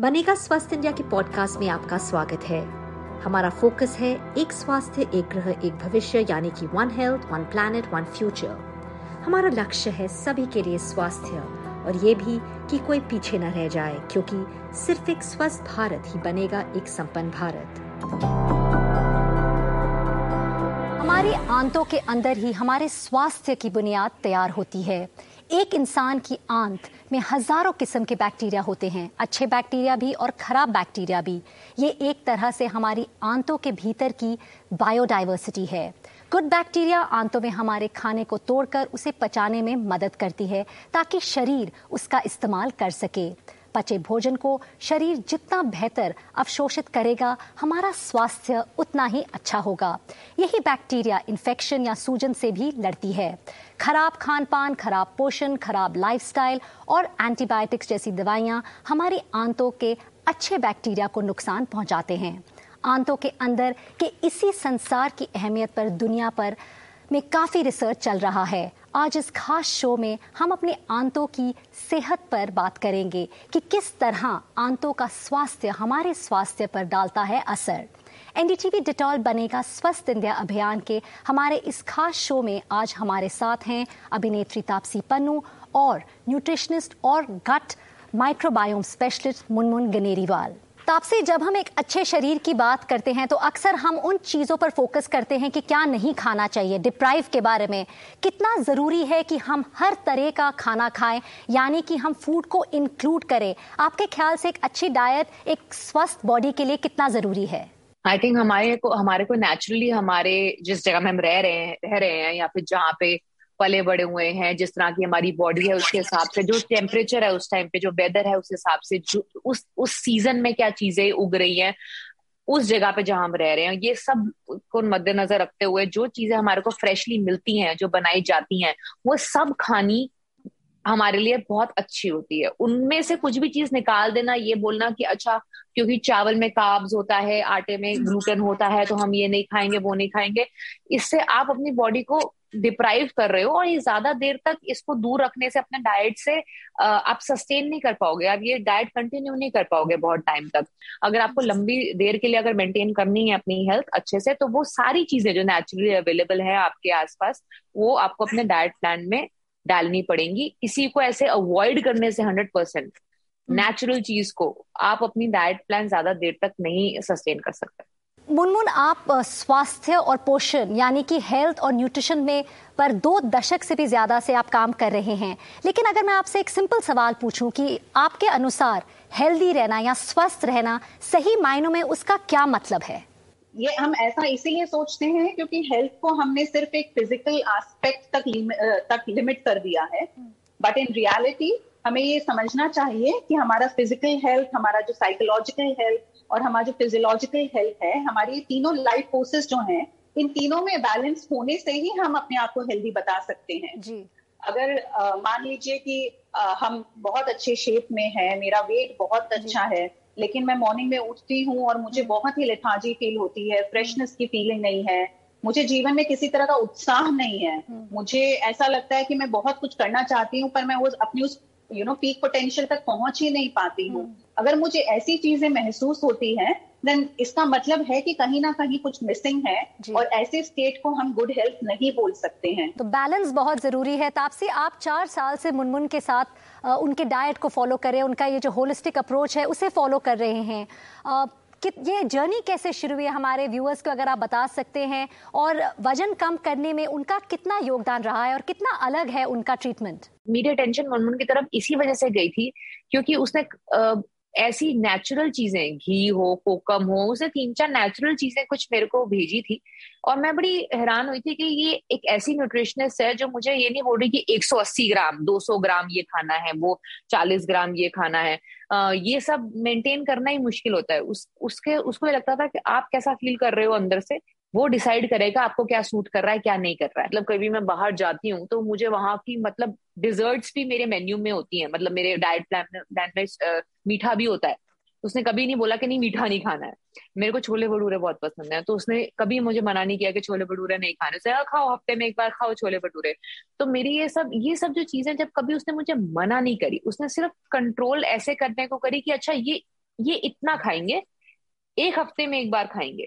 बनेगा स्वस्थ इंडिया के पॉडकास्ट में आपका स्वागत है। हमारा फोकस है एक स्वास्थ्य, एक ग्रह, एक भविष्य, यानी कि one health one planet one future हमारा लक्ष्य है सभी के लिए स्वास्थ्य, और ये भी कि कोई पीछे न रह जाए, क्योंकि सिर्फ़ एक स्वस्थ भारत ही बनेगा एक संपन्न भारत। हमारे आंतों के अंदर ही हमारे स्वास्थ्य की बुनियाद तैयार होती है। एक इंसान की आंत में हज़ारों किस्म के बैक्टीरिया होते हैं। अच्छे बैक्टीरिया भी और खराब बैक्टीरिया भी। ये एक तरह से हमारी आंतों के भीतर की बायोडाइवर्सिटी है। गुड बैक्टीरिया आंतों में हमारे खाने को तोड़कर उसे पचाने में मदद करती है ताकि शरीर उसका इस्तेमाल कर सके। पचे भोजन को शरीर जितना बेहतर अवशोषित करेगा, हमारा स्वास्थ्य उतना ही अच्छा होगा। यही बैक्टीरिया इन्फेक्शन या सूजन से भी लड़ती है। खराब खान पान खराब पोषण, खराब लाइफस्टाइल और एंटीबायोटिक्स जैसी दवाइयाँ हमारी आंतों के अच्छे बैक्टीरिया को नुकसान पहुंचाते हैं। आंतों के अंदर के इसी संसार की अहमियत पर दुनिया पर में काफ़ी रिसर्च चल रहा है। आज इस खास शो में हम अपने आंतों की सेहत पर बात करेंगे कि किस तरह आंतों का स्वास्थ्य हमारे स्वास्थ्य पर डालता है असर। एनडीटीवी डिटॉल बनेगा स्वस्थ इंडिया अभियान के। हमारे इस खास शो में आज हमारे साथ हैं अभिनेत्री तापसी पन्नू और न्यूट्रिशनिस्ट और gut microbiome specialist Munmun Ganeriwal. Taapsee जब हम एक अच्छे शरीर की बात करते हैं तो अक्सर हम उन चीज़ों पर फोकस करते हैं कि क्या नहीं खाना चाहिए। डिप्राइव के बारे में, कितना ज़रूरी है कि हम हर तरह का खाना खाएँ, यानी कि हम फ़ूड को इंक्लूड करें। आपके ख्याल से एक अच्छी डाइट एक स्वस्थ बॉडी के लिए कितना ज़रूरी है? आई थिंक हमारे को हमारे को नेचुरली हमारे जिस जगह में हम रह रहे हैं, रह रहे हैं, या फिर जहाँ पे पले बड़े हुए हैं, जिस तरह की हमारी बॉडी है, उसके हिसाब से, जो टेम्परेचर है उस टाइम पे, जो वेदर है उस हिसाब से, जो, उस उस सीज़न में क्या चीज़ें उग रही हैं, उस जगह पे जहाँ हम रह रहे हैं, ये सबको मद्देनजर रखते हुए जो चीज़ें हमारे को फ्रेशली मिलती हैं, जो बनाई जाती हैं, वो सब खानी हमारे लिए बहुत अच्छी होती है। उनमें से कुछ भी चीज़ निकाल देना, ये बोलना कि अच्छा क्योंकि चावल में काब्स होता है, आटे में ग्लूटेन होता है तो हम ये नहीं खाएँगे, वो नहीं खाएँगे, इससे आप अपनी बॉडी को डिप्राइव कर रहे हो और ये ज़्यादा देर तक इसको दूर रखने से अपने डाइट से आप सस्टेन नहीं कर पाओगे। आप ये डाइट कंटिन्यू नहीं कर पाओगे बहुत टाइम तक। अगर आपको लंबी देर के लिए अगर मेंटेन करनी है अपनी हेल्थ अच्छे से तो वो सारी चीज़ें जो नेचुरली अवेलेबल है आपके आसपास वो आपको अपने डाइट प्लान में डालनी पड़ेंगी। किसी को ऐसे अवॉइड करने से हंड्रेड परसेंट नेचुरल चीज़ को आप अपनी डाइट प्लान ज़्यादा देर तक नहीं सस्टेन कर सकते। मुनमुन, आप स्वास्थ्य और पोषण, यानी कि हेल्थ और न्यूट्रिशन में पर दो दशक से भी ज़्यादा से आप काम कर रहे हैं। लेकिन अगर मैं आपसे एक सिंपल सवाल पूछूँ कि आपके अनुसार हेल्दी रहना या स्वस्थ रहना सही मायनों में उसका क्या मतलब है? ये हम ऐसा इसीलिए सोचते हैं क्योंकि हेल्थ को हमने सिर्फ़ एक फ़िज़िकल एस्पेक्ट तक तक लिमिट कर दिया है। बट इन रियलिटी हमें ये समझना चाहिए कि हमारा फ़िज़िकल हेल्थ, हमारा जो साइकोलॉजिकल हेल्थ और हमारा जो फिजियोलॉजिकल हेल्थ है हमारी तीनों लाइफ फोर्सेस जो हैं इन तीनों में बैलेंस होने से ही हम अपने आप को हेल्दी बता सकते हैं। जी। अगर मान लीजिए कि आ, हम बहुत अच्छे शेप में हैं मेरा वेट बहुत अच्छा है लेकिन मैं मॉर्निंग में उठती हूँ और मुझे बहुत ही लेथाजी फील होती है फ्रेशनेस की फीलिंग नहीं है मुझे जीवन में किसी तरह का उत्साह नहीं है हम्म। मुझे ऐसा लगता है कि मैं बहुत कुछ करना चाहती हूँ पर मैं वो अपनी उस यू नो पीक पोटेंशियल तक पहुँच ही नहीं पाती हूँ। हम्म। अगर मुझे ऐसी चीज़ें महसूस होती हैं देन इसका मतलब है कि कहीं ना कहीं कुछ मिसिंग है और ऐसे स्टेट को हम गुड हेल्थ नहीं बोल सकते हैं। तो बैलेंस बहुत ज़रूरी है। तापसी आप चार साल से मुनमुन के साथ उनके डाइट को फॉलो करें उनका ये जो होलिस्टिक अप्रोच है उसे फॉलो कर रहे हैं। कि ये जर्नी कैसे शुरू हुई है हमारे व्यूअर्स को अगर आप बता सकते हैं? और वज़न कम करने में उनका कितना योगदान रहा है और कितना अलग है उनका ट्रीटमेंट मीडिया टेंशन मुनमुन की तरफ़ इसी वजह से गई थी क्योंकि उसने ऐसी नेचुरल चीज़ें घी हो कोकम हो उसे तीन चार नेचुरल चीज़ें कुछ मेरे को भेजी थी और मैं बड़ी हैरान हुई थी कि ये एक ऐसी न्यूट्रिशनिस्ट है जो मुझे ये नहीं बोल रही कि 180 ग्राम 200 ग्राम ये खाना है वो 40 ग्राम ये खाना है। आ, ये सब मेंटेन करना ही मुश्किल होता है। उस उसके उसको लगता था कि आप कैसा फील कर रहे हो अंदर से? वो डिसाइड करेगा आपको क्या सूट कर रहा है, क्या नहीं कर रहा है। मतलब कभी मैं बाहर जाती हूँ तो मुझे वहाँ की मतलब डिजर्ट्स भी मेरे मेन्यू में होती हैं। मतलब मेरे डाइट प्लान में मीठा भी होता है। उसने कभी नहीं बोला कि नहीं, मीठा नहीं खाना है। मेरे को छोले भटूरे बहुत पसंद है। तो उसने कभी मुझे मना नहीं किया कि छोले भटूरे नहीं खाने। से खाओ, हफ़्ते में एक बार खाओ छोले भटूरे। तो मेरी ये सब ये सब जो चीज़ें जब कभी उसने मुझे मना नहीं करी, उसने सिर्फ़ कंट्रोल ऐसे करने को करी कि अच्छा ये ये इतना खाएँगे, एक हफ़्ते में एक बार खाएँगे।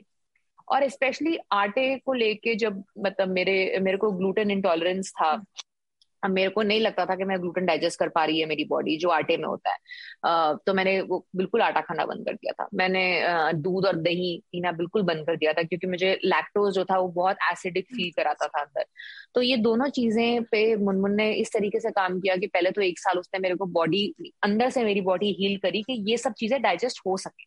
और स्पेशली आटे को लेके जब मतलब मेरे मेरे को ग्लूटेन इंटॉलरेंस था, अब मेरे को नहीं लगता था कि मैं ग्लूटेन डाइजेस्ट कर पा रही है मेरी बॉडी जो आटे में होता है। तो मैंने वो बिल्कुल आटा खाना बंद कर दिया था। मैंने दूध और दही पीना बिल्कुल बंद कर दिया था क्योंकि मुझे लैक्टोज जो था वो बहुत एसिडिक फील कराता था अंदर। तो ये दोनों चीज़ें पे मुनमुन ने इस तरीके से काम किया कि पहले तो एक साल उसने मेरे को बॉडी अंदर से मेरी बॉडी हील करी कि ये सब चीज़ें डाइजेस्ट हो सके।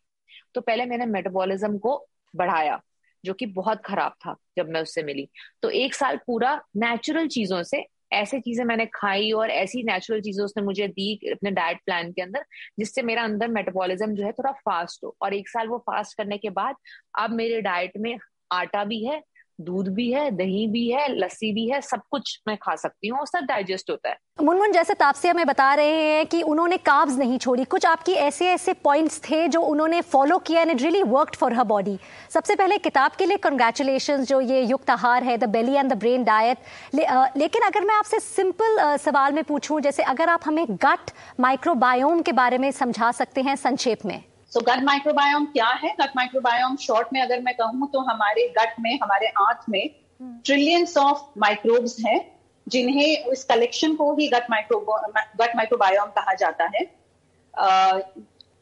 तो पहले मैंने मेटाबॉलिज्म को बढ़ाया। जो कि बहुत खराब था जब मैं उससे मिली। तो एक साल पूरा नेचुरल चीज़ों से, ऐसे चीज़ें मैंने खाई और ऐसी नेचुरल चीज़ें उसने मुझे दी अपने डाइट प्लान के अंदर, जिससे मेरा अंदर मेटाबॉलिज्म जो है थोड़ा फास्ट हो। और एक साल वो फास्ट करने के बाद अब मेरे डाइट में आटा भी है दूध भी है, दही भी है, लस्सी भी है, सब कुछ मैं खा सकती हूँ सब डाइजेस्ट होता है। मुनमुन, जैसे तापसी हमें बता रहे हैं कि उन्होंने काब्स नहीं छोड़ी। कुछ आपकी ऐसे ऐसे पॉइंट्स थे जो उन्होंने फॉलो किया and it really worked for her body सबसे पहले किताब के लिए कंग्रेचुलेशन जो ये युक्त आहार है the belly and the brain diet लेकिन अगर मैं आपसे सिंपल सवाल में पूछूँ, जैसे अगर आप हमें गट माइक्रोबायोम के बारे में समझा सकते हैं संक्षेप में। सो गट माइक्रोबायोम क्या है? गट माइक्रोबायोम शॉर्ट में अगर मैं कहूँ तो हमारे गट में हमारे आंत में ट्रिलियंस ऑफ़ माइक्रोब्स हैं जिन्हें इस कलेक्शन को ही गट माइक्रो गट माइक्रोबायोम कहा जाता है। uh,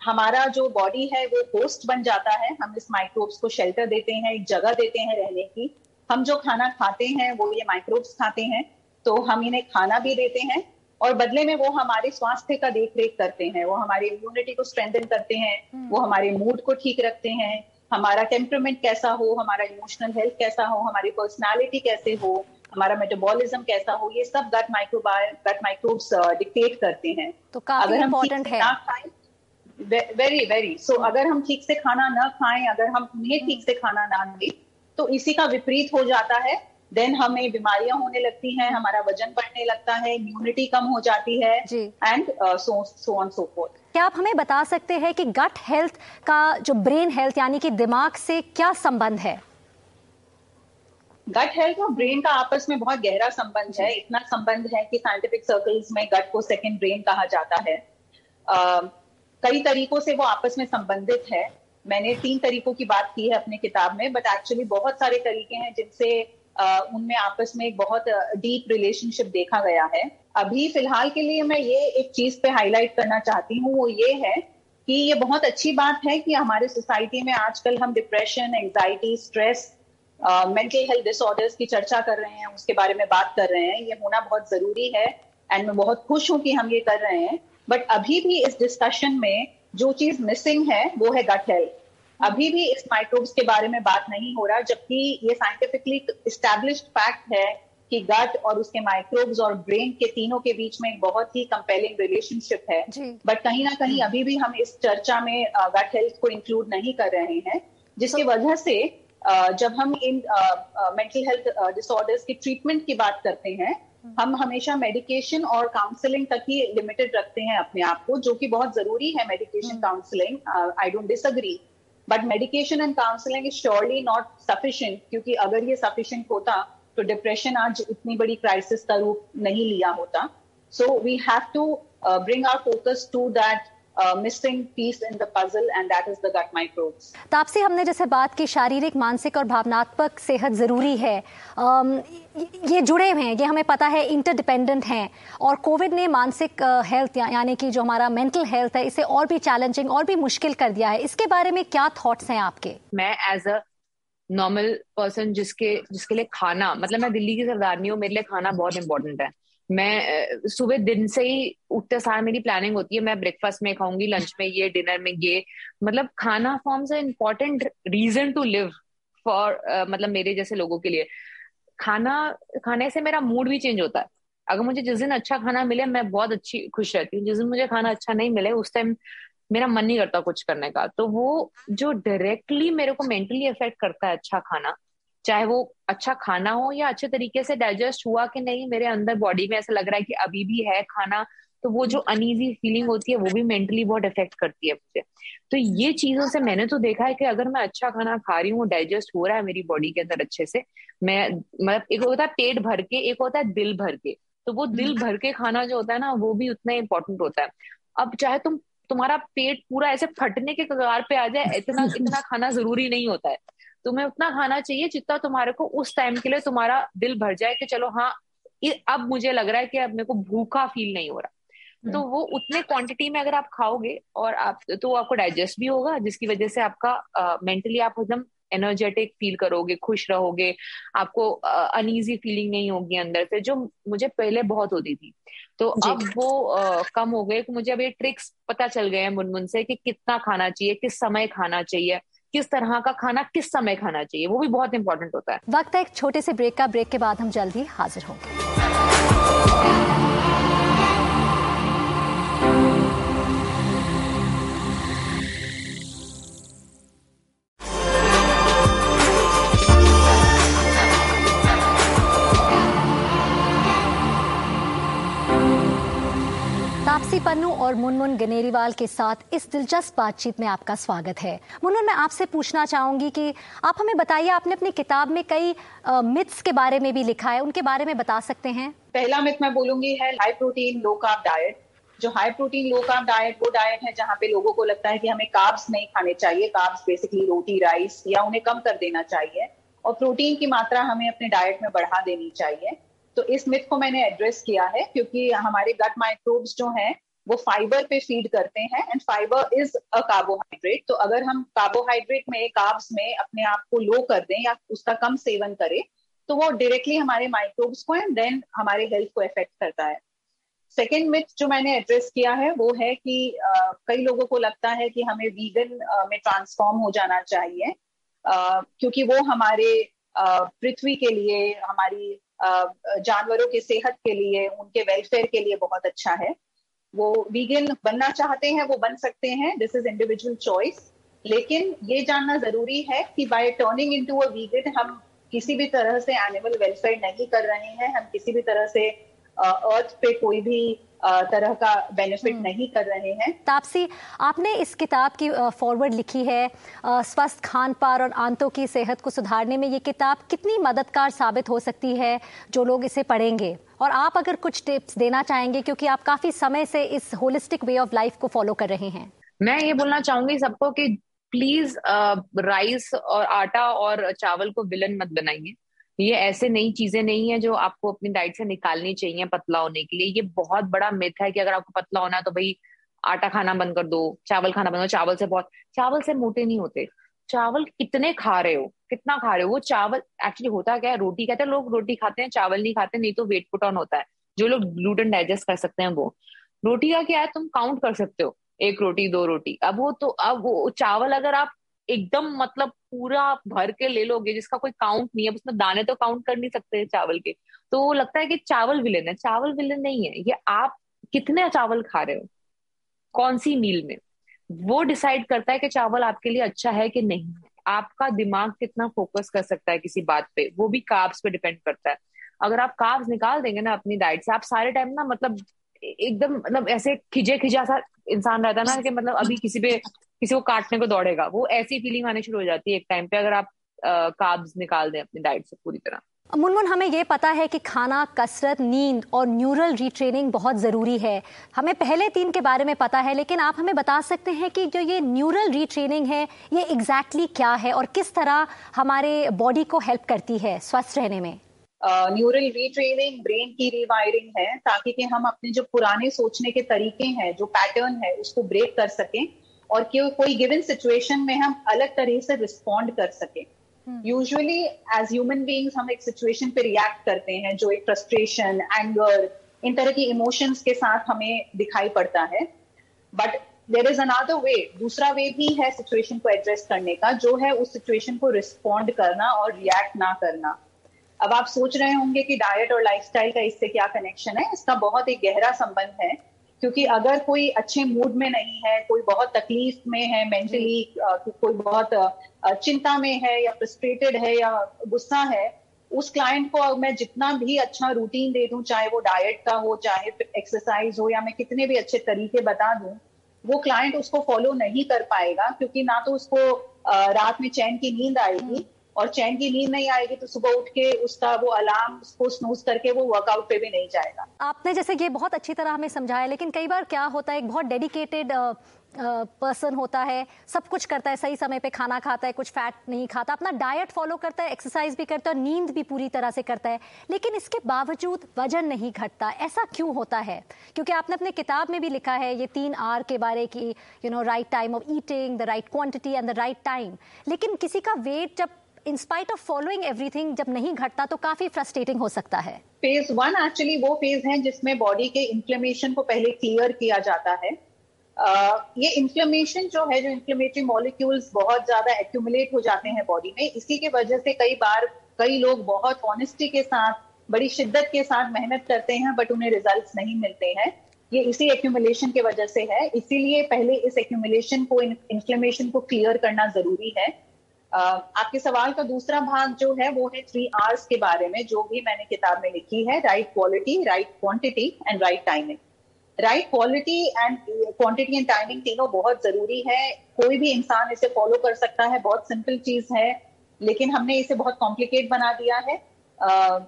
हमारा जो बॉडी है वो होस्ट बन जाता है। हम इस माइक्रोब्स को शेल्टर देते हैं एक जगह देते हैं रहने की। हम जो खाना खाते हैं वो ये माइक्रोब्स खाते हैं। तो हम इन्हें खाना भी देते हैं और बदले में वो हमारे स्वास्थ्य का देख रेख करते हैं वो हमारी इम्यूनिटी को स्ट्रेंथन करते हैं हम्म। वो हमारे मूड को ठीक रखते हैं हमारा टेम्परमेंट कैसा हो हमारा इमोशनल हेल्थ कैसा हो हमारी पर्सनालिटी कैसे हो हमारा मेटाबॉलिज्म कैसा हो ये सब गट माइक्रोबाय गट माइक्रोब्स डिक्टेट करते हैं। तो अगर हम ठीक से ना खाएँ वेरी वेरी सो अगर हम ठीक से खाना ना खाएँ अगर हम उन्हें ठीक से खाना ना दें तो इसी का विपरीत हो जाता है देन हमें बीमारियाँ होने लगती हैं हमारा वज़न बढ़ने लगता है इम्यूनिटी कम हो जाती है and so so on so forth क्या आप हमें बता सकते हैं कि गट हेल्थ का जो ब्रेन हेल्थ यानी कि दिमाग से क्या संबंध है? गट हेल्थ और ब्रेन का आपस में बहुत गहरा संबंध है। इतना संबंध है कि साइंटिफिक सर्कल्स में गट को सेकेंड ब्रेन कहा जाता है। Uh, कई तरीकों से वो आपस में संबंधित है। मैंने तीन तरीकों की बात की है अपने किताब में बट एक्चुअली बहुत सारे तरीके हैं जिनसे उनमें आपस में एक बहुत डीप रिलेशनशिप देखा गया है। अभी फ़िलहाल के लिए मैं ये एक चीज़ पे हाईलाइट करना चाहती हूँ, वो ये है कि ये बहुत अच्छी बात है कि हमारे सोसाइटी में आजकल हम depression anxiety stress mental health disorders की चर्चा कर रहे हैं, उसके बारे में बात कर रहे हैं। ये होना बहुत ज़रूरी है एंड मैं बहुत खुश हूँ कि हम ये कर रहे हैं। बट अभी भी इस डिस्कशन में जो चीज़ मिसिंग है, वो है गट हेल्थ अभी भी इस माइक्रोब्स के बारे में बात नहीं हो रहा जबकि ये साइंटिफिकली स्टैब्लिश्ड फैक्ट है कि गट और उसके माइक्रोब्स और ब्रेन के तीनों के बीच में एक बहुत ही कंपेलिंग रिलेशनशिप है। बट कहीं ना कहीं अभी भी हम इस चर्चा में गट हेल्थ को इंक्लूड नहीं कर रहे हैं जिसकी वजह से जब हम इन मेंटल हेल्थ डिसऑर्डर्स की ट्रीटमेंट की बात करते हैं हम्म। हम हमेशा मेडिकेशन और काउंसलिंग तक ही लिमिटेड रखते हैं अपने आप को जो कि बहुत ज़रूरी है medication counselling I don't disagree but medication and counselling is surely not sufficient क्योंकि अगर ये सफिशियंट होता तो डिप्रेशन आज इतनी बड़ी क्राइसिस का रूप नहीं लिया होता। So we have to bring our focus to that missing piece in the puzzle and that is the gut microbes Taapsee हमने जैसे बात की शारीरिक मानसिक और भावनात्मक सेहत ज़रूरी है। um, ये जुड़े हुए हैं ये हमें पता है इंटरडिपेंडेंट हैं। और कोविड ने मानसिक हेल्थ या, यानी कि जो हमारा मेंटल हेल्थ है इसे और भी चैलेंजिंग और भी मुश्किल कर दिया है। इसके बारे में क्या थॉट्स हैं आपके? मैं एज अ नॉर्मल पर्सन जिसके जिसके लिए खाना मतलब मैं दिल्ली की सरदारनी हूँ मेरे लिए खाना बहुत इंपॉर्टेंट है। मैं सुबह दिन से ही उठते सार मेरी प्लानिंग होती है, मैं ब्रेकफास्ट में खाऊँगी लंच में ये डिनर में ये। मतलब खाना forms important reason to live for मतलब मेरे जैसे लोगों के लिए। खाना, खाने से मेरा मूड भी चेंज होता है। अगर मुझे जिस दिन अच्छा खाना मिले, मैं बहुत अच्छी, खुश रहती हूँ। जिस दिन मुझे खाना अच्छा नहीं मिले, उस टाइम मेरा मन नहीं करता कुछ करने का। तो वो जो डायरेक्टली मेरे को मेंटली अफेक्ट करता है अच्छा खाना चाहे वो अच्छा खाना हो या अच्छे तरीके से डाइजेस्ट हुआ कि नहीं मेरे अंदर बॉडी में ऐसा लग रहा है कि अभी भी है खाना तो वो जो अनईजी फीलिंग होती है वो भी मेंटली बहुत इफ़ेक्ट करती है मुझे। तो ये चीज़ों से मैंने तो देखा है कि अगर मैं अच्छा खाना खा रही हूँ डाइजेस्ट हो रहा है मेरी बॉडी के अंदर अच्छे से मैं मतलब एक होता है पेट भर के एक होता है दिल भर के तो वो दिल हम्म। भर के खाना जो होता है ना वो भी उतना इंपॉर्टेंट होता है। अब चाहे तुम तुम्हारा पेट पूरा ऐसे फटने के कगार पे आ जाए इतना इतना खाना ज़रूरी नहीं होता है। तुम्हें उतना खाना चाहिए जितना तुम्हारे को उस टाइम के लिए तुम्हारा दिल भर जाए कि चलो हाँ अब मुझे लग रहा है कि अब मेरे को भूखा फील नहीं हो रहा। तो हम्म। वो उतने क्वांटिटी में अगर आप खाओगे और आप तो आपको डाइजेस्ट भी होगा जिसकी वजह से आपका मेंटली आप एकदम एनर्जेटिक फील करोगे खुश रहोगे। आपको अनईजी फीलिंग नहीं होगी अंदर से जो मुझे पहले बहुत होती थी। तो अब वो आ, कम हो गए मुझे अब ये ट्रिक्स पता चल गए हैं मुनमुन से कि कितना खाना चाहिए किस समय खाना चाहिए। किस तरह का खाना किस समय खाना चाहिए, वो भी बहुत इंपॉर्टेंट होता है। वक्त है एक छोटे से ब्रेक का ब्रेक के बाद हम जल्द ही हाजिर होंगे। तापसी पन्नू और मुनमुन गनेरीवाल के साथ इस दिलचस्प बातचीत में आपका स्वागत है। मुनमुन, मैं आपसे पूछना चाहूँगी कि आप हमें बताइए, आपने अपनी किताब में कई मिथ्स के बारे में भी लिखा है, उनके बारे में बता सकते हैं। पहला मिथ मैं बोलूँगी है high protein low carb diet जो high protein low carb diet वो डाइट है जहाँ पे लोगों को लगता है कि हमें कार्ब्स नहीं खाने चाहिए। कार्ब्स बेसिकली रोटी राइस या उन्हें कम कर देना चाहिए और प्रोटीन की मात्रा हमें अपने डाइट में बढ़ा देनी चाहिए। तो इस मिथ को मैंने एड्रेस किया है क्योंकि हमारे गट माइक्रोब्स जो हैं वो फाइबर पे फ़ीड करते हैं and fibre is a carbohydrate तो अगर हम कार्बोहाइड्रेट में कार्ब्स में अपने आप को लो कर दें या उसका कम सेवन करें तो वो डायरेक्टली हमारे माइक्रोब्स को एंड देन हमारे हेल्थ को इफ़ेक्ट करता है। सेकेंड मिथ जो मैंने एड्रेस किया है वो है कि uh, कई लोगों को लगता है कि हमें वीगन में ट्रांसफॉर्म हो जाना चाहिए। uh, क्योंकि वो हमारे पृथ्वी के लिए हमारी जानवरों की सेहत के लिए उनके वेलफेयर के लिए बहुत अच्छा है। वो वीगन बनना चाहते हैं, वो बन सकते हैं। दिस इज़ इंडिविजुअल चॉइस लेकिन ये जानना ज़रूरी है कि by turning into a vegan हम किसी भी तरह से एनिमल वेलफेयर नहीं कर रहे हैं। हम किसी भी तरह से अर्थ पे कोई भी तरह का बेनिफिट हम्म। नहीं कर रहे हैं। तापसी आपने इस किताब की फॉरवर्ड लिखी है स्वस्थ खान पान और आंतों की सेहत को सुधारने में ये किताब कितनी मददगार साबित हो सकती है जो लोग इसे पढ़ेंगे? और आप अगर कुछ टिप्स देना चाहेंगे क्योंकि आप काफ़ी समय से इस होलिस्टिक वे ऑफ़ लाइफ को फॉलो कर रहे हैं। मैं ये बोलना चाहूँगी सबको कि प्लीज़ राइस और आटा और चावल को विलन मत बनाइए। ये ऐसे नई चीज़ें नहीं है जो आपको अपनी डाइट से निकालनी चाहिए पतला होने के लिए। ये बहुत बड़ा मिथ है कि अगर आपको पतला होना है तो भाई आटा खाना बंद कर दो, चावल खाना बंद करो चावल से बहुत, चावल से मोटे नहीं होते। चावल कितने खा रहे हो? कितना खा रहे हो? वो चावल एक्चुअली होता क्या है? रोटी कहते हैं, लोग रोटी खाते हैं, चावल नहीं खाते, नहीं तो वेट पुट ऑन होता है। जो लोग ग्लूटन डाइजेस्ट कर सकते हैं वो। रोटी का क्या है? तुम काउंट कर सकते हो। एक रोटी, दो रोटी। अब वो तो अब वो चावल अगर आप एकदम मतलब पूरा भर के ले लोगे, जिसका कोई काउंट नहीं है, उसमें दाने तो काउंट कर नहीं सकते चावल के। तो वो लगता है कि चावल विलेन है। चावल विलेन नहीं है। ये आप कितने चावल खा रहे हो? कौन सी मील में? वो डिसाइड करता है कि चावल आपके लिए अच्छा है कि नहीं। आपका दिमाग कितना फोकस कर सकता है किसी बात पे? वो भी काब्स पे डिपेंड करता है। अगर आप काब्स निकाल देंगे ना अपनी डाइट से, आप सारे टाइम ना मतलब एकदम मतलब ऐसे खिजे खिजा सा इंसान रहता है ना कि मतलब अभी किसी पे किसी को काटने को दौड़ेगा। वो ऐसी फीलिंग आने शुरू हो जाती है एक टाइम पे अगर आप काब्स निकाल दें अपनी डाइट से पूरी तरह। मुनमुन हमें ये पता है कि खाना कसरत नींद और न्यूरल रीट्रेनिंग बहुत ज़रूरी है। हमें पहले तीन के बारे में पता है लेकिन आप हमें बता सकते हैं कि जो ये न्यूरल रीट्रेनिंग है ये एग्जैक्टली exactly क्या है और किस तरह हमारे बॉडी को हेल्प करती है स्वस्थ रहने में? न्यूरल रीट्रेनिंग ब्रेन की रिवायरिंग है ताकि कि हम अपने जो पुराने सोचने के तरीके हैं जो पैटर्न है उसको ब्रेक कर सकें। और कि कोई गिवन सिचुएशन में हम अलग तरह से रिस्पॉन्ड कर सकें। यूजुअली एज ह्यूमन बींग्स हम एक सिचुएशन पे रिएक्ट करते हैं जो एक फ्रस्ट्रेशन एंगर इन तरह की इमोशंस के साथ हमें दिखाई पड़ता है। बट देर इज़ अनादर वे दूसरा वे भी है सिचुएशन को एड्रेस करने का जो है उस सिचुएशन को रिस्पॉन्ड करना और रिएक्ट ना करना। अब आप सोच रहे होंगे कि डाइट और लाइफस्टाइल का इससे क्या कनेक्शन है? इसका बहुत एक गहरा संबंध है। क्योंकि अगर कोई अच्छे मूड में नहीं है कोई बहुत तकलीफ़ में है मेंटली कोई बहुत चिंता में है या फ्रस्ट्रेटेड है या गुस्सा है उस क्लाइंट को मैं जितना भी अच्छा रूटीन दे दूँ चाहे वो डाइट का हो चाहे एक्सरसाइज हो या मैं कितने भी अच्छे तरीके बता दूँ वो क्लाइंट उसको फॉलो नहीं कर पाएगा क्योंकि ना तो उसको रात में चैन की नींद आएगी और चैन की नींद नहीं आएगी तो सुबह उठ के उसका वो अलार्म उसको स्नूज करके वो वर्कआउट पे भी नहीं जाएगा। आपने जैसे ये बहुत अच्छी तरह हमें समझाया, लेकिन कई बार क्या होता है, एक बहुत डेडिकेटेड पर्सन होता है, सब कुछ करता है, सही समय पे खाना खाता है, कुछ फैट नहीं खाता, अपना डाइट फॉलो करता है एक्सरसाइज भी करता है नींद भी पूरी तरह से करता है, लेकिन इसके बावजूद वज़न नहीं घटता, ऐसा क्यों होता है? क्योंकि आपने अपने किताब में भी लिखा है ये तीन आर के बारे की you know right time of eating the right quantity and the right time लेकिन किसी का वेट जब in spite of following everything जब नहीं घटता तो काफ़ी फ्रस्ट्रेटिंग हो सकता है। फ़ेज़ वन एक्चुअली वो फ़ेज़ है जिसमें बॉडी के इन्फ्लेमेशन को पहले क्लियर किया जाता है। ये इन्फ्लेमेशन जो है जो इन्फ्लेमेटरी मॉलिक्यूल्स बहुत ज़्यादा एक्यूमुलेट हो जाते हैं बॉडी में इसी के वजह से कई बार कई लोग बहुत ऑनेस्टी के साथ बड़ी शिद्दत के साथ मेहनत करते हैं बट उन्हें रिजल्ट्स नहीं मिलते हैं। ये इसी एक्यूमुलेशन के वजह से है। इसीलिए पहले इस एक्यूमुलेशन को इन्फ्लेमेशन को क्लियर करना ज़रूरी है। Uh, आपके सवाल का दूसरा भाग जो है वो है थ्री आर्स के बारे में जो भी मैंने किताब में लिखी है right quality right quantity and right timing right quality and quantity and timing तीनों बहुत ज़रूरी है। कोई भी इंसान इसे फॉलो कर सकता है बहुत सिंपल चीज़ है लेकिन हमने इसे बहुत कॉम्प्लिकेट बना दिया है। uh,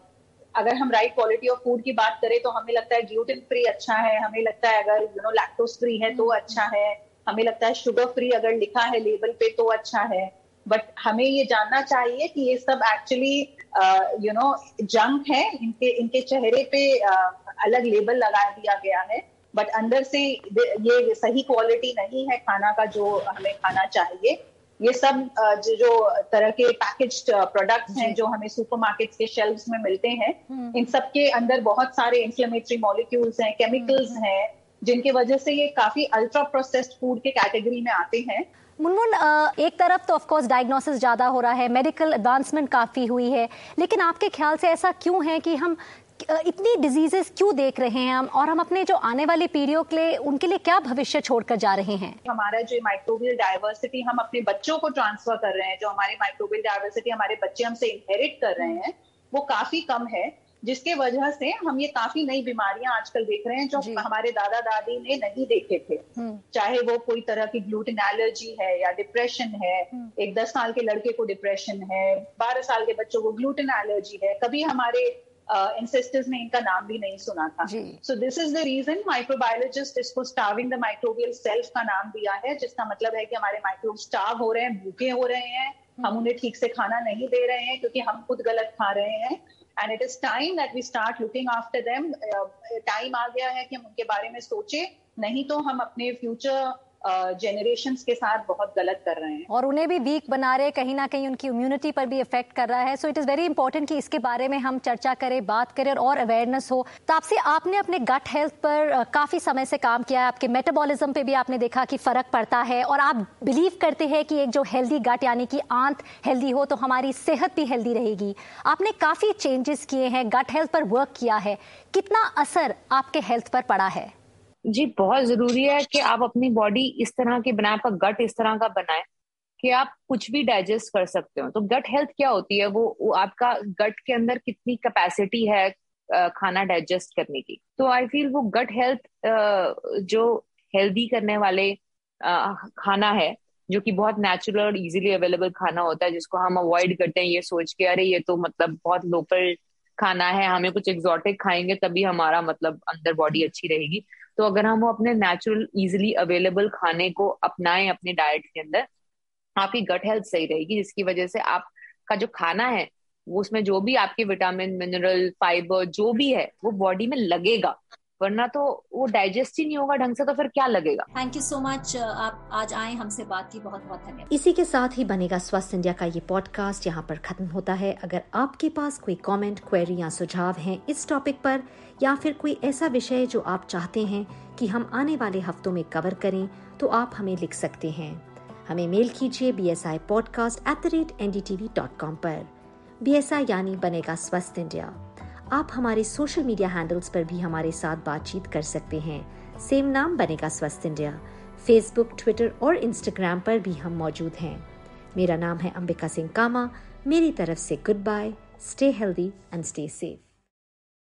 अगर हम राइट क्वालिटी ऑफ़ फ़ूड की बात करें तो हमें लगता है ग्लूटेन फ्री अच्छा है हमें लगता है अगर यू नो लैक्टोज फ्री है तो अच्छा है। हमें लगता है शुगर फ्री अगर लिखा है लेबल पे तो अच्छा है। बट हमें ये जानना चाहिए कि ये सब एक्चुअली यू नो जंक है। इनके इनके चेहरे पे uh, अलग लेबल लगा दिया गया है। बट अंदर से ये सही क्वालिटी नहीं है खाना का जो हमें खाना चाहिए। ये सब जो, जो तरह के पैकेज प्रोडक्ट्स हैं जो। हमें सुपरमार्केट्स के शेल्फ्स में मिलते हैं हम्म। इन सब के अंदर बहुत सारे इंफ्लेमेटरी मॉलिक्यूल्स हैं केमिकल्स हम्म। हैं। जिनकी वजह से ये काफ़ी अल्ट्रा प्रोसेस्ड फ़ूड के कैटेगरी में आते हैं। मुनमुन एक तरफ़ तो ऑफकोर्स डायग्नोसिस ज़्यादा हो रहा है मेडिकल एडवांसमेंट काफ़ी हुई है लेकिन आपके ख्याल से ऐसा क्यों है कि हम इतनी डिजीजेस क्यों देख रहे हैं हम और हम अपने जो आने वाली पीढ़ियों के लिए उनके लिए क्या भविष्य छोड़कर जा रहे हैं? हमारा जो माइक्रोबियल डाइवर्सिटी हम अपने बच्चों को ट्रांसफ़र कर रहे हैं जो हमारे माइक्रोबियल डाइवर्सिटी हमारे बच्चे हमसे इनहेरिट कर रहे हैं वो काफ़ी कम है। जिसके वजह से हम ये काफ़ी नई बीमारियाँ आजकल देख रहे हैं जो हमारे दादा दादी ने नहीं देखे थे हम्म। चाहे वो कोई तरह की ग्लूटेन एलर्जी है या डिप्रेशन है हम्म। एक दस साल के लड़के को डिप्रेशन है बारह साल के बच्चों को ग्लूटेन एलर्जी है कभी हमारे इंसेस्टर्स uh, ने इनका नाम भी नहीं सुना था so this is the reason microbiologist इसको स्टाविंग द माइक्रोबियल सेल्फ का नाम दिया है जिसका मतलब है कि हमारे माइक्रोब स्टाव हो रहे हैं भूखे हो रहे हैं हम हम्म। उन्हें ठीक से खाना नहीं दे रहे हैं क्योंकि हम खुद गलत खा रहे हैं and it is time that we start looking after them time आ गया है कि हम उनके बारे में सोचे। नहीं तो हम अपने फ्यूचर जनरेशन के साथ बहुत गलत कर रहे हैं। और उन्हें भी वीक बना रहे कहीं ना कहीं उनकी इम्यूनिटी पर भी इफ़ेक्ट कर रहा है। So it is very important कि इसके बारे में हम चर्चा करें, बात करें और अवेयरनेस हो। तापसी आपने अपने गट हेल्थ पर काफ़ी समय से काम किया है। आपके मेटाबॉलिज्म पे भी आपने देखा कि फ़र्क पड़ता है। और आप बिलीव करते हैं कि एक जो हेल्दी गट यानी कि आंत हेल्दी हो तो हमारी सेहत भी हेल्दी रहेगी। आपने काफ़ी चेंजेस किए हैं गट हेल्थ पर वर्क किया है। कितना असर आपके हेल्थ पर पड़ा है? जी बहुत ज़रूरी है कि आप अपनी बॉडी इस तरह की बनाए आपका गट इस तरह का बनाए कि आप कुछ भी डाइजेस्ट कर सकते हो। तो गट हेल्थ क्या होती है? वो, वो आपका गट के अंदर कितनी कैपेसिटी है खाना डाइजेस्ट करने की। तो आई फील वो गट हेल्थ जो हेल्दी करने वाले खाना है जो कि बहुत नेचुरल और इजीली अवेलेबल खाना होता है जिसको हम अवॉइड करते हैं ये सोच के अरे ये तो मतलब बहुत लोकल खाना है हमें कुछ एग्जॉटिक खाएँगे तभी हमारा मतलब अंदर बॉडी अच्छी रहेगी। तो अगर हम अपने नेचुरल इजिली अवेलेबल खाने को अपनाएँ अपने डाइट के अंदर, आपकी गट हेल्थ सही रहेगी, जिसकी वजह से आपका जो खाना है उसमें जो भी आपके विटामिन मिनरल फाइबर जो भी है, वो बॉडी में लगेगा। वरना तो वो डाइजेस्ट ही नहीं होगा ढंग से तो फिर क्या लगेगा? थैंक यू सो मच आप आज आए हमसे बात की बहुत बहुत धन्यवाद। इसी के साथ ही बनेगा स्वस्थ इंडिया का ये पॉडकास्ट यहाँ पर खत्म होता है। अगर आपके पास कोई कमेंट, क्वेरी या सुझाव है इस टॉपिक पर या फिर कोई ऐसा विषय जो आप चाहते हैं कि हम आने वाले हफ्तों में कवर करें तो आप हमें लिख सकते हैं। हमें मेल कीजिए B S I podcast at the rate N D T V dot com पर। बी एस आई यानी बनेगा स्वस्थ इंडिया। आप हमारे सोशल मीडिया हैंडल्स पर भी हमारे साथ बातचीत कर सकते हैं। सेम नाम बनेगा स्वस्थ इंडिया। फेसबुक ट्विटर और इंस्टाग्राम पर भी हम मौजूद हैं। मेरा नाम है अंबिका सिंह कामा। मेरी तरफ़ से good bye stay healthy and stay safe